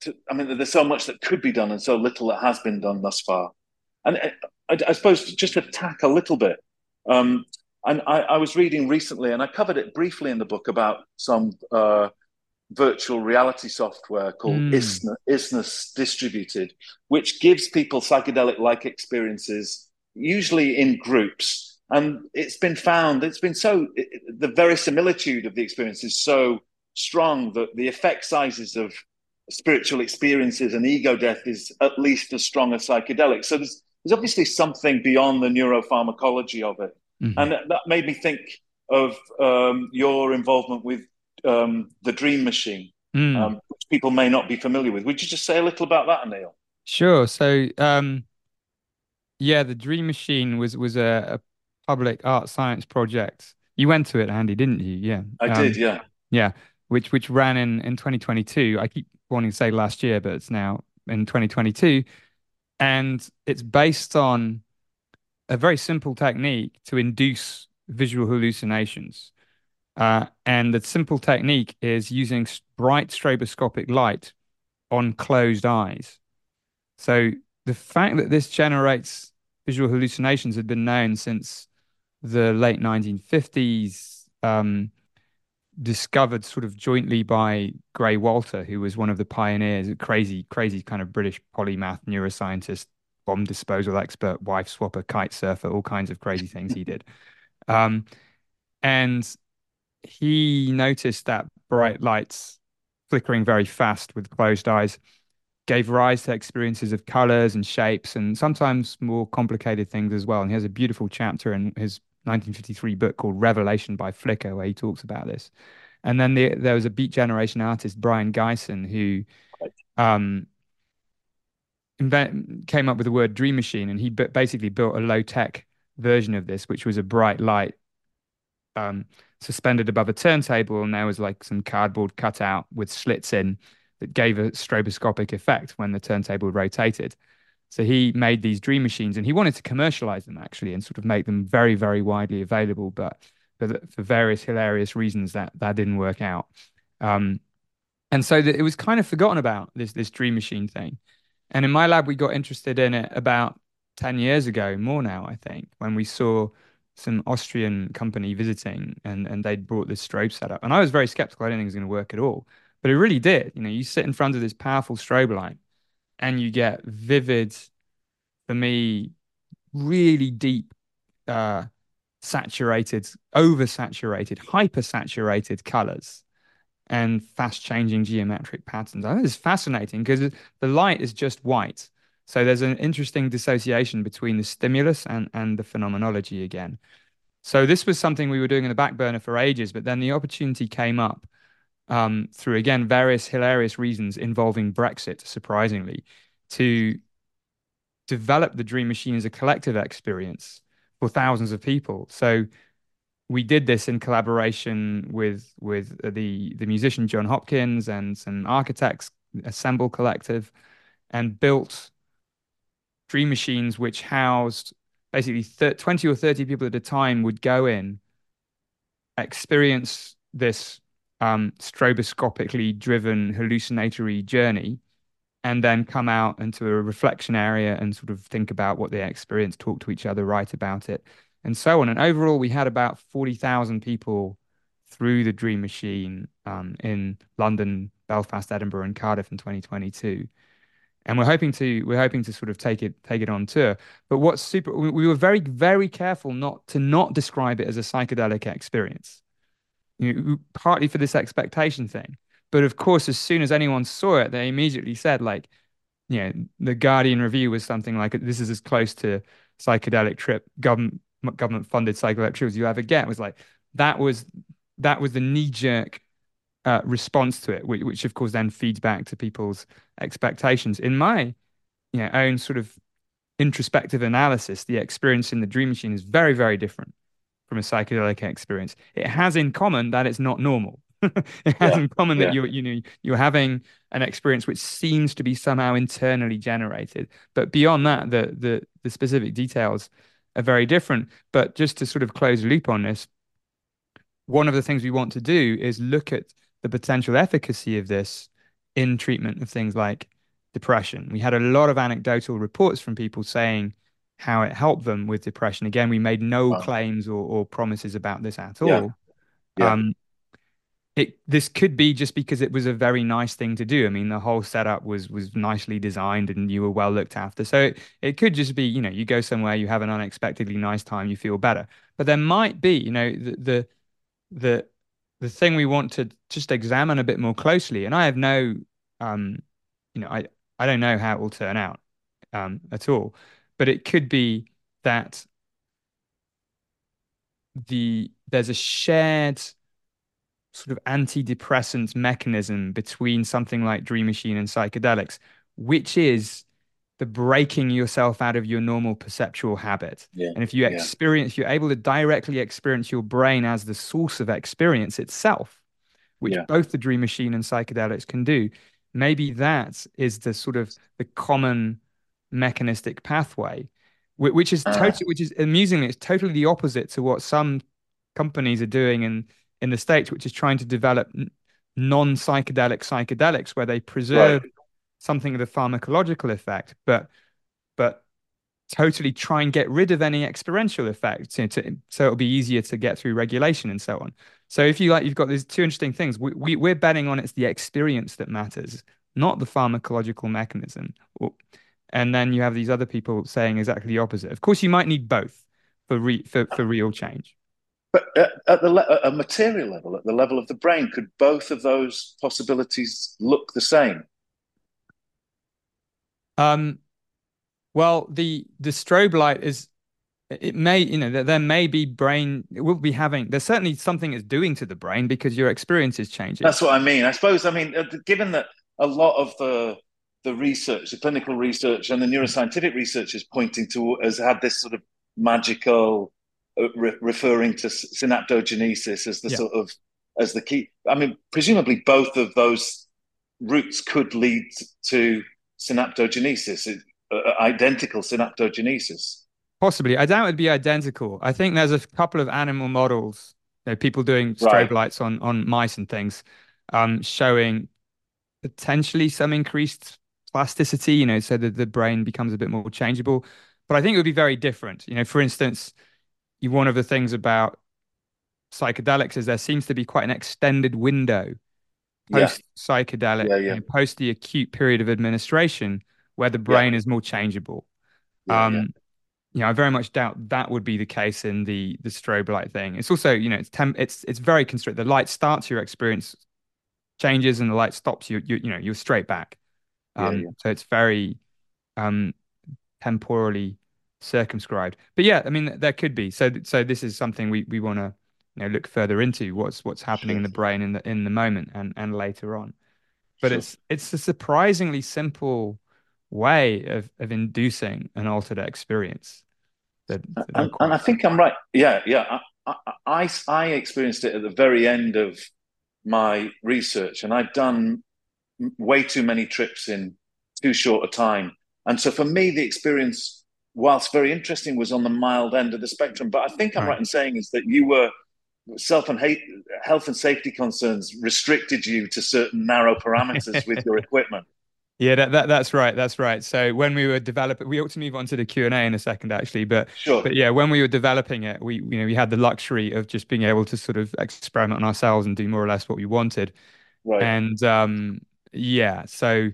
S3: to, I mean, there's so much that could be done, and so little that has been done thus far. And uh, I, I suppose just to tack a little bit, um, and I, I, was reading recently, and I covered it briefly in the book about some uh, virtual reality software called mm. Isness, Isness Distributed, which gives people psychedelic-like experiences, usually in groups. And it's been found, it's been so, it, the verisimilitude of the experience is so strong that the effect sizes of spiritual experiences and ego death is at least as strong as psychedelics. So there's there's obviously something beyond the neuropharmacology of it. Mm-hmm. And that, that, made me think of um, your involvement with um, the Dream Machine, mm. um, which people may not be familiar with. Would you just say a little about that, Anil?
S2: Sure. So, um, yeah, the Dream Machine was was a, a, public art science project. You went to it, Andy, didn't you? Yeah,
S3: I did. Um, yeah,
S2: yeah. Which which ran in in 2022. I keep wanting to say last year, but it's now in 2022 and it's based on a very simple technique to induce visual hallucinations. Uh, and the simple technique is using bright stroboscopic light on closed eyes. So the fact that this generates visual hallucinations had been known since the late 1950s. Um, discovered sort of jointly by Grey Walter, who was one of the pioneers, a crazy, crazy kind of British polymath neuroscientist, bomb disposal expert, wife swapper, kite surfer, all kinds of crazy things he did. Um, and he noticed that bright lights flickering very fast with closed eyes gave rise to experiences of colors and shapes and sometimes more complicated things as well. And he has a beautiful chapter in his 1953 book called Revelation by Flicker, where he talks about this. And then the, there was a Beat Generation artist, Brion Gysin, who um, invent, came up with the word dream machine. And he basically built a low tech version of this, which was a bright light um, suspended above a turntable. And there was like some cardboard cutout with slits in that gave a stroboscopic effect when the turntable rotated. So he made these dream machines and he wanted to commercialize them actually and sort of make them very, very widely available. But for, for various hilarious reasons, that, that didn't work out. Um, and so the, it was kind of forgotten about this, this dream machine thing. And in my lab, we got interested in it about 10 years ago, more now, I think, when we saw some Austrian company visiting and, and they'd brought this strobe setup. And I was very skeptical. I didn't think it was going to work at all. But it really did. You know, you sit in front of this powerful strobe light and you get vivid, for me, really deep, uh, saturated, oversaturated, hypersaturated colors and fast changing geometric patterns. I think it's fascinating because the light is just white. So there's an interesting dissociation between the stimulus and, and the phenomenology again. So this was something we were doing in the back burner for ages, but then the opportunity came up um, through again various hilarious reasons involving Brexit, surprisingly, to develop the Dream Machine as a collective experience for thousands of people. So we did this in collaboration with with the the musician Jon Hopkins and some architects, Assemble Collective, and built Dream Machines which housed basically 20 or 30 people at a time would go in, experience this um, stroboscopically driven hallucinatory journey, and then come out into a reflection area and sort of think about what they experienced, talk to each other, write about it, and so on. And overall, we had about 40,000 people through the Dream Machine um, in London, Belfast, Edinburgh, and Cardiff in 2022 and we're hoping to we're hoping to sort of take it take it on tour. But what's super we, we were very very careful not to not describe it as a psychedelic experience, you know, partly for this expectation thing. But of course, as soon as anyone saw it, they immediately said like, you know, the Guardian review was something like, "This is as close to psychedelic trip government government funded psychedelic trip as you ever get." It was like that was that was the knee jerk uh, response to it, which, which of course then feeds back to people's expectations. In my you know, own sort of introspective analysis, the experience in the dream machine is very, very different from a psychedelic experience. It has in common that it's not normal. it has yeah, in common yeah. that you're, you know, you're having an experience which seems to be somehow internally generated. But beyond that, the the the specific details are very different. But just to sort of close the loop on this, one of the things we want to do is look at the potential efficacy of this in treatment of things like depression. We had a lot of anecdotal reports from people saying how it helped them with depression. Again, we made no wow. claims or, or, promises about this at all. Yeah. Yeah. Um, it this could be just because it was a very nice thing to do. I mean, the whole setup was was nicely designed and you were well looked after. So it, it could just be, you know, you go somewhere, you have an unexpectedly nice time, you feel better. But there might be, you know, the the the the thing we want to just examine a bit more closely, and I have no, um, you know, I, I don't know how it will turn out um, at all, but it could be that the there's a shared sort of antidepressant mechanism between something like Dream Machine and psychedelics, which is the breaking yourself out of your normal perceptual habit. Yeah. And if you experience, yeah. you're able to directly experience your brain as the source of experience itself, which yeah. both the dream machine and psychedelics can do. Maybe that is the sort of the common mechanistic pathway, which is uh. totally, which is amusingly, it's totally the opposite to what some companies are doing in in the states, which is trying to develop non psychedelic psychedelics, where they preserve right something of the pharmacological effect, but but totally try and get rid of any experiential effects you know, to, so it'll be easier to get through regulation and so on. So if you like, you've got these two interesting things. We, we we're betting on it's the experience that matters, not the pharmacological mechanism. And then you have these other people saying exactly the opposite. Of course, you might need both for re, for, for real change.
S3: But at, at the le- a material level, at the level of the brain, could both of those possibilities look the same?
S2: Um, well, the the strobe light is it may you know there, there may be brain it will be having there's certainly something it's doing to the brain because your experience is changing.
S3: That's what I mean. I suppose I mean uh, given that a lot of the the research, the clinical research, and the neuroscientific research is pointing to has had this sort of magical re- referring to synaptogenesis as the yeah. sort of as the key. I mean, presumably both of those routes could lead to synaptogenesis, uh, uh, identical synaptogenesis?
S2: Possibly. I doubt it'd be identical. I think there's a couple of animal models, you know, people doing strobe right. lights on, on mice and things, um, showing potentially some increased plasticity, you know, so that the brain becomes a bit more changeable. But I think it would be very different. You know, for instance, one of the things about psychedelics is there seems to be quite an extended window post psychedelic, yeah, yeah. post the acute period of administration, where the brain yeah. is more changeable. um, you know, I very much doubt that would be the case in the the strobe light thing. It's also, you know, it's temp it's it's very constricted. The light starts your experience changes, and the light stops you. You you know, you're straight back. Um, so it's very um temporally circumscribed. But yeah, I mean, there could be. So so this is something we we want to you know look further into what's what's happening sure. in the brain in the in the moment and and later on. But sure. it's it's a surprisingly simple way of of inducing an altered experience.
S3: That, that and, and, I think I'm right. Yeah, yeah. I, I I experienced it at the very end of my research, and I'd done way too many trips in too short a time. And so for me, the experience, whilst very interesting, was on the mild end of the spectrum. But I think I'm right, right in saying is that you were self and hate, health and safety concerns restricted you to certain narrow parameters with your equipment.
S2: Yeah, that, that, that's right. That's right. So when we were developing, we ought to move on to the Q and A in a second, actually. But
S3: sure.
S2: but yeah, when we were developing it, we you know we had the luxury of just being able to sort of experiment on ourselves and do more or less what we wanted.
S3: Right.
S2: And um, yeah, so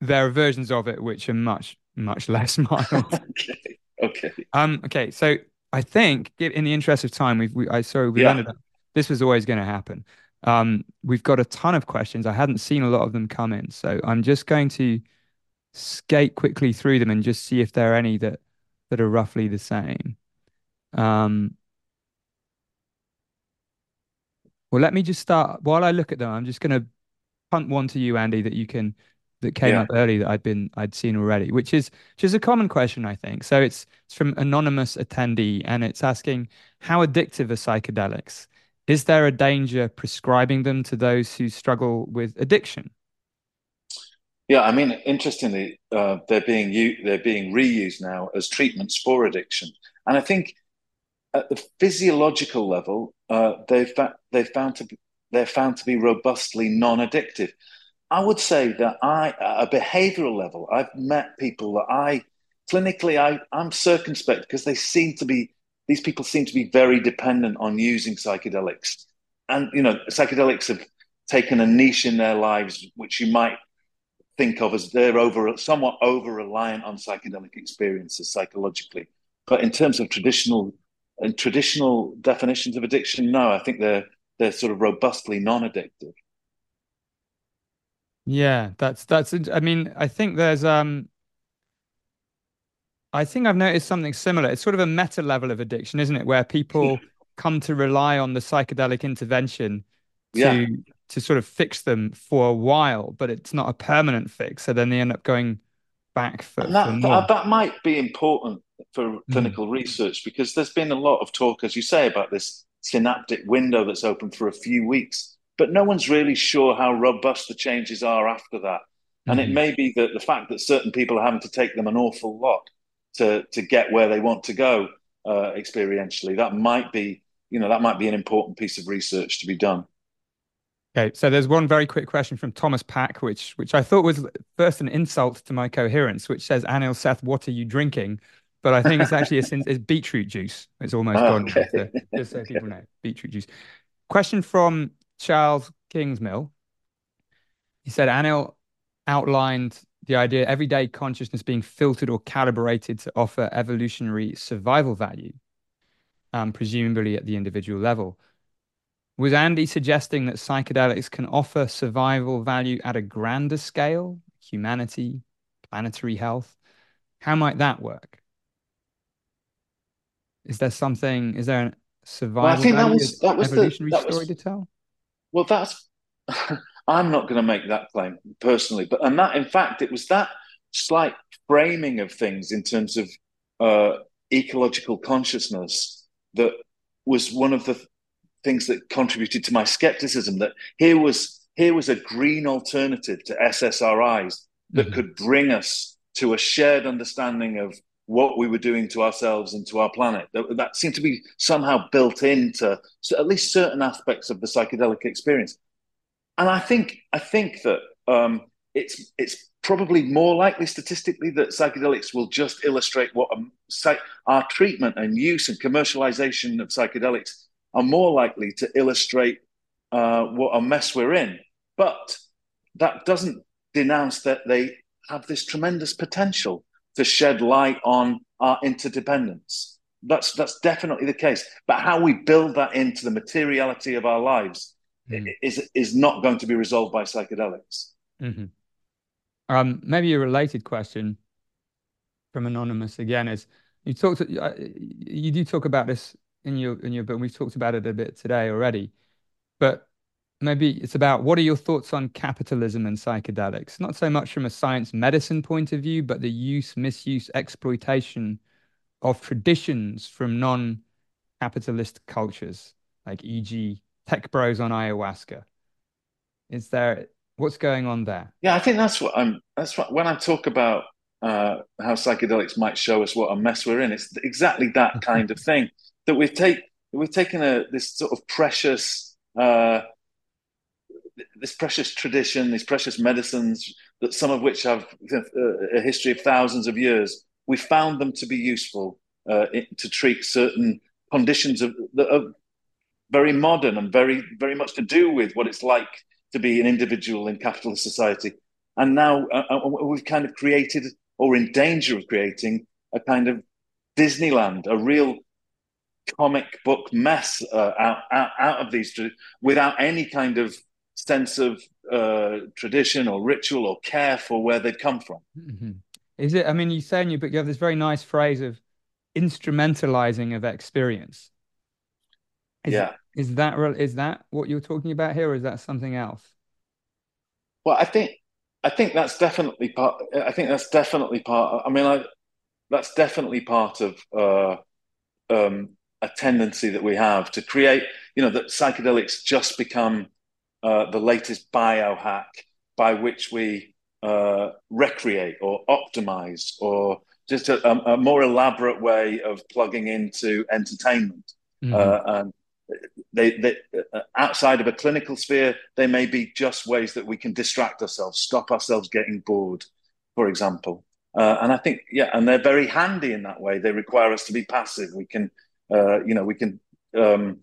S2: there are versions of it which are much much less mild.
S3: okay. Okay.
S2: Um. Okay. So I think, in the interest of time, we've we, I sorry we yeah. ended up. This was always going to happen. Um, we've got a ton of questions. I hadn't seen a lot of them come in, so I'm just going to skate quickly through them and just see if there are any that that are roughly the same. Um, well, let me just start. While I look at them, I'm just going to punt one to you, Andy, that you can that came yeah. up early that I'd been I'd seen already, which is which is a common question, I think. So it's it's from anonymous attendee, and it's asking how addictive are psychedelics? Is there a danger prescribing them to those who struggle with addiction?
S3: Yeah, I mean, interestingly, uh, they're being u- they're being reused now as treatments for addiction, and I think at the physiological level, uh, they've fa- they've found to be, they're found to be robustly non-addictive. I would say that I, at a behavioral level, I've met people that I clinically I, I'm circumspect because they seem to be these people seem to be very dependent on using psychedelics. And, you know, psychedelics have taken a niche in their lives, which you might think of as they're over somewhat over reliant on psychedelic experiences psychologically. But in terms of traditional and traditional definitions of addiction, no, I think they're they're sort of robustly non-addictive.
S2: Yeah, that's that's. I mean, I think there's um I think I've noticed something similar. It's sort of a meta level of addiction, isn't it? Where people come to rely on the psychedelic intervention to yeah. to sort of fix them for a while, but it's not a permanent fix. So then they end up going back for,
S3: that,
S2: for more.
S3: that might be important for hmm. clinical mm. research because there's been a lot of talk, as you say, about this synaptic window that's open for a few weeks, but no one's really sure how robust the changes are after that. And mm. it may be that the fact that certain people are having to take them an awful lot to to get where they want to go uh, experientially. That might be, you know, that might be an important piece of research to be done.
S2: Okay, so there's one very quick question from Thomas Pack, which which I thought was first an insult to my coherence, which says, "Anil Seth, what are you drinking?" But I think it's actually a, it's beetroot juice. It's almost oh, gone. Okay. just so people know, beetroot juice. Question from Charles Kingsmill. He said, "Anil outlined the idea everyday consciousness being filtered or calibrated to offer evolutionary survival value, um, presumably at the individual level. Was Andy suggesting that psychedelics can offer survival value at a grander scale, humanity, planetary health? How might that work? Is there something? Is there a survival? Well, I think that was that was evolutionary the, that story was, to tell.
S3: Well, that's I'm not going to make that claim personally, but and that in fact it was that slight framing of things in terms of uh, ecological consciousness that was one of the things that contributed to my skepticism. That here was here was a green alternative to SSRIs that mm-hmm. could bring us to a shared understanding of what we were doing to ourselves and to our planet. That, that seemed to be somehow built into at least certain aspects of the psychedelic experience and I think I think that um, it's it's probably more likely statistically that psychedelics will just illustrate what a, our treatment and use and commercialization of psychedelics are more likely to illustrate uh, what a mess we're in. But that doesn't denounce that they have this tremendous potential to shed light on our interdependence. That's that's definitely the case. But how we build that into the materiality of our lives mm. is is not going to be resolved by psychedelics.
S2: Mm-hmm. Um, maybe a related question from anonymous again is you talked uh, you do talk about this in your in your book. And we've talked about it a bit today already, but maybe it's about what are your thoughts on capitalism and psychedelics? Not so much from a science medicine point of view, but the use, misuse, exploitation of traditions from non-capitalist cultures, like e.g., tech bros on ayahuasca. Is there what's going on there?
S3: Yeah, I think that's what I'm. That's what when I talk about uh, how psychedelics might show us what a mess we're in. It's exactly that kind of thing that we've taken. We've taken a this sort of precious, uh, this precious tradition, these precious medicines that some of which have a history of thousands of years. We found them to be useful uh, to treat certain conditions of, that are very modern and very very much to do with what it's like to be an individual in capitalist society. And now uh, uh we've kind of created or in danger of creating a kind of Disneyland, a real comic book mess uh, out, out, out of these without any kind of sense of uh, tradition or ritual or care for where they'd come from.
S2: Mm-hmm. Is it? I mean, you say in your book you have this very nice phrase of instrumentalizing of experience. Is,
S3: yeah,
S2: is that is that what you're talking about here, or is that something else?
S3: Well, I think I think that's definitely part. I think that's definitely part. I mean, I, that's definitely part of uh, um, a tendency that we have to create. You know, that psychedelics just become uh, the latest biohack by which we uh, recreate or optimize, or just a, a, more elaborate way of plugging into entertainment. Mm-hmm. Uh, and they, they uh, outside of a clinical sphere, they may be just ways that we can distract ourselves, stop ourselves getting bored, for example. Uh, and I think, yeah, and they're very handy in that way. They require us to be passive. We can, uh, you know, we can um,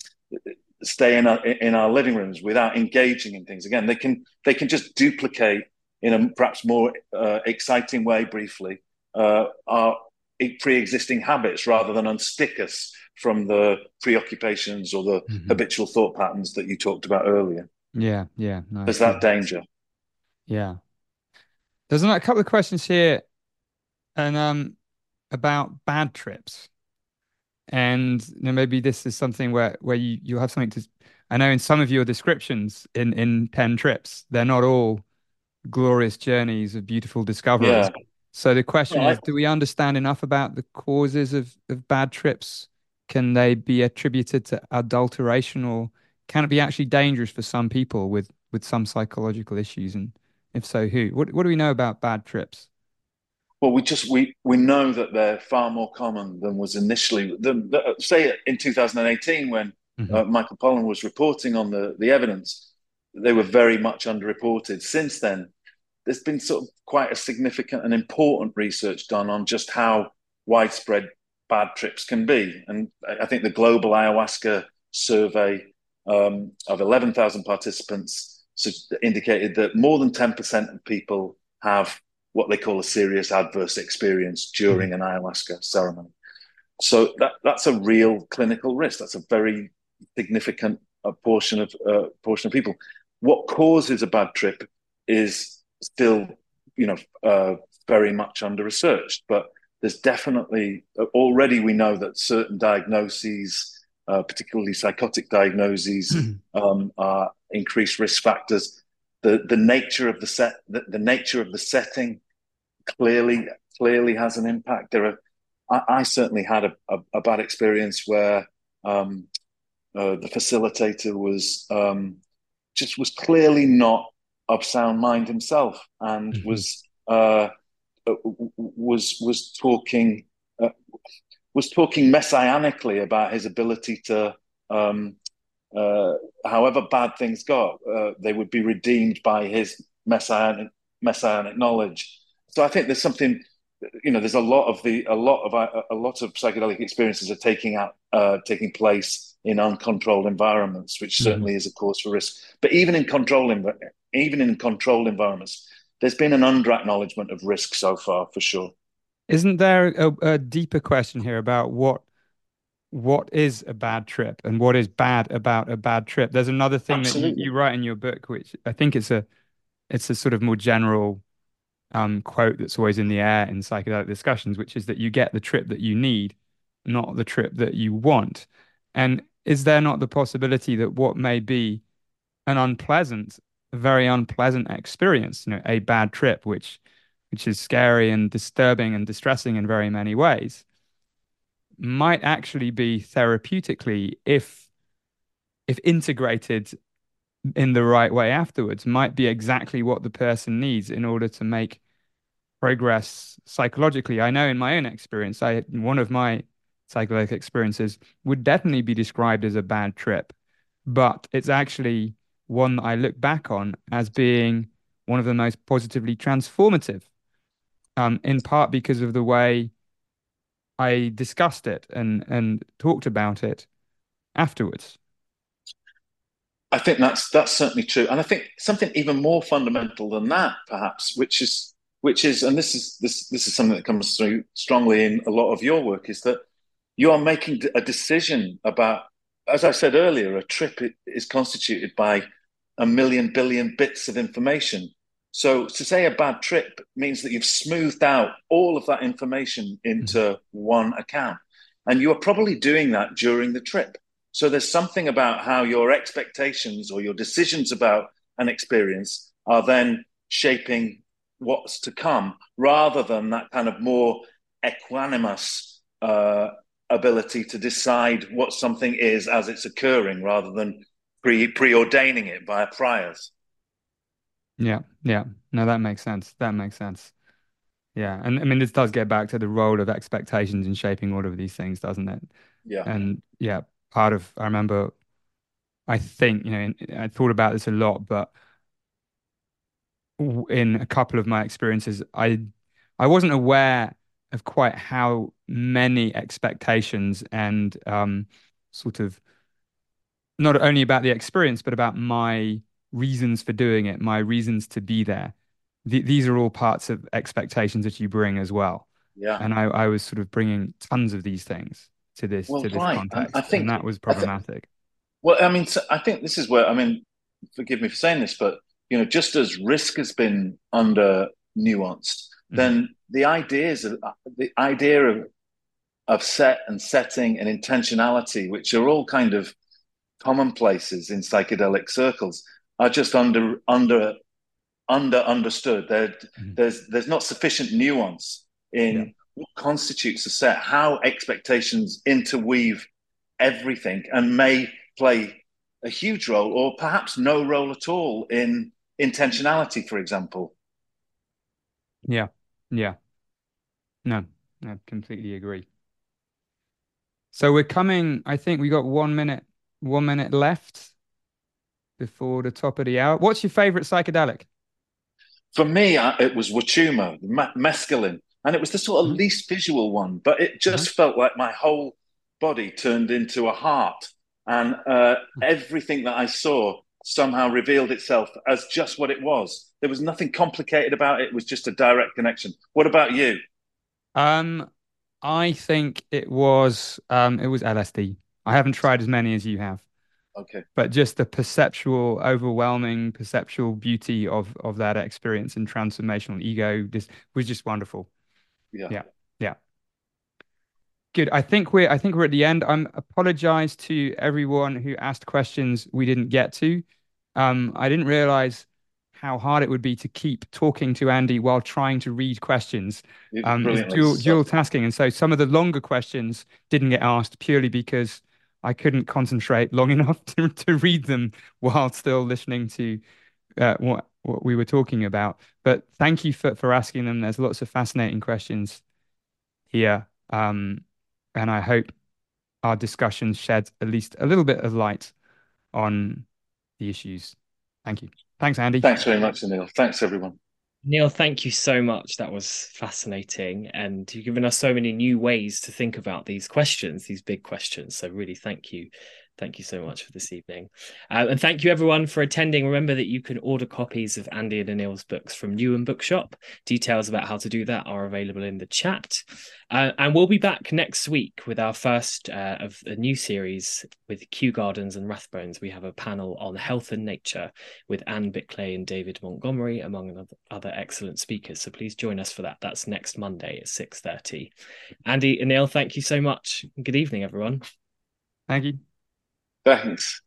S3: stay in our in our living rooms without engaging in things. Again, they can they can just duplicate in a perhaps more uh, exciting way, briefly, uh, our pre-existing habits rather than unstick us from the preoccupations or the mm-hmm. habitual thought patterns that you talked about earlier.
S2: Yeah, yeah.
S3: No, There's that danger.
S2: Yeah. There's a couple of questions here and um about bad trips. And you know, maybe this is something where where you, you have something to I know in some of your descriptions in, in 10 trips, they're not all glorious journeys of beautiful discoveries. Yeah. So the question yeah, is, do we understand enough about the causes of, of bad trips can they be attributed to adulteration or can it be actually dangerous for some people with, with some psychological issues? And if so, who? What, what do we know about bad trips?
S3: Well, we just we we know that they're far more common than was initially. The, the, say in 2018 when mm-hmm. uh, Michael Pollan was reporting on the the evidence, they were very much underreported. Since then, there's been sort of quite a significant and important research done on just how widespread bad trips can be. And I think the global ayahuasca survey um, of 11,000 participants indicated that more than 10% of people have what they call a serious adverse experience during an ayahuasca ceremony. So that, that's a real clinical risk. That's a very significant uh, portion of uh, portion of people. What causes a bad trip is still, you know, uh, very much under researched, but there's definitely already we know that certain diagnoses, uh, particularly psychotic diagnoses, mm-hmm. um, are increased risk factors. The the nature of the set, the, the nature of the setting, clearly clearly has an impact. There are, I, I certainly had a, a, a, bad experience where um, uh, the facilitator was um, just was clearly not of sound mind himself and mm-hmm. was. Uh, uh, was was talking uh, was talking messianically about his ability to, um, uh, however bad things got, uh, they would be redeemed by his messianic messianic knowledge. So I think there's something, you know, there's a lot of the a lot of uh, a lot of psychedelic experiences are taking out uh, taking place in uncontrolled environments, which mm-hmm. certainly is a cause for risk. But even in control even in controlled environments, there's been an under acknowledgement of risk so far for sure.
S2: Isn't there a, a, deeper question here about what what is a bad trip and what is bad about a bad trip? There's another thing Absolutely. that you, you, write in your book, which I think it's a it's a sort of more general um, quote that's always in the air in psychedelic discussions, which is that you get the trip that you need, not the trip that you want. And is there not the possibility that what may be an unpleasant, a very unpleasant experience, you know, a bad trip, which which is scary and disturbing and distressing in very many ways, might actually be therapeutically if if integrated in the right way afterwards might be exactly what the person needs in order to make progress psychologically. I know in my own experience, I one of my psychedelic experiences would definitely be described as a bad trip, but it's actually one that I look back on as being one of the most positively transformative, um, in part because of the way I discussed it and and talked about it afterwards.
S3: I think that's that's certainly true, and I think something even more fundamental than that, perhaps, which is which is, and this is this this is something that comes through strongly in a lot of your work, is that you are making a decision about, as I said earlier, a trip is constituted by a million billion bits of information. So to say a bad trip means that you've smoothed out all of that information into mm-hmm. one account, and you are probably doing that during the trip. So there's something about how your expectations or your decisions about an experience are then shaping what's to come rather than that kind of more equanimous uh, ability to decide what something is as it's occurring rather than pre preordaining it via priors.
S2: Yeah, yeah. No, that makes sense. That makes sense. Yeah. And I mean, this does get back to the role of expectations in shaping all of these things, doesn't it?
S3: Yeah.
S2: And yeah, part of I remember I think, you know, I thought about this a lot, but in a couple of my experiences, I I wasn't aware of quite how many expectations and um, sort of not only about the experience, but about my reasons for doing it, my reasons to be there. Th- these are all parts of expectations that you bring as well.
S3: Yeah.
S2: And I, I was sort of bringing tons of these things to this well, to this right. context. I think and that was problematic.
S3: well, I mean, I think this is where I mean, forgive me for saying this, but you know, just as risk has been under nuanced, mm-hmm. then the ideas of the idea of of set and setting and intentionality, which are all kind of commonplaces in psychedelic circles, are just under under under understood. Mm-hmm. There's there's not sufficient nuance in yeah what constitutes a set, how expectations interweave everything and may play a huge role or perhaps no role at all in intentionality, for example.
S2: Yeah, yeah. No, I completely agree. So we're coming, I think we got one minute, one minute left before the top of the hour. What's your favorite psychedelic?
S3: For me, it was Wachuma, mescaline and it was the sort of mm-hmm. least visual one, but it just mm-hmm. felt like my whole body turned into a heart, and uh, hmm. everything that I saw somehow revealed itself as just what it was. There was nothing complicated about it; it was just a direct connection. What about you?
S2: Um, I think it was um, it was LSD. I haven't tried as many as you have.
S3: Okay.
S2: But just the perceptual, overwhelming perceptual beauty of of that experience and transformational ego just was just wonderful.
S3: Yeah.
S2: Yeah. Yeah. Good. I think we're I think we're at the end. I'm apologize to everyone who asked questions we didn't get to. Um, I didn't realize how hard it would be to keep talking to Andy while trying to read questions. Um, dual, dual tasking. And so some of the longer questions didn't get asked purely because I couldn't concentrate long enough to, to read them while still listening to uh, what what we were talking about. But thank you for, for asking them. There's lots of fascinating questions here. Um, and I hope our discussion sheds at least a little bit of light on the issues. Thank you. Thanks, Andy.
S3: Thanks very much, Neil. Thanks, everyone.
S1: Neil, thank you so much. That was fascinating. And you've given us so many new ways to think about these questions, these big questions. So, really, thank you Thank you so much for this evening. Uh, and thank you everyone for attending. Remember that you can order copies of Andy and Anil's books from Newham Bookshop. Details about how to do that are available in the chat. Uh, and we'll be back next week with our first uh, of a new series with Kew Gardens and Rathbones. We have a panel on health and nature with Anne Bickley and David Montgomery, among other excellent speakers. So please join us for that. That's next Monday at 6.30. Andy and Neil, thank you so much. Good evening, everyone.
S2: Thank you.
S3: Thanks.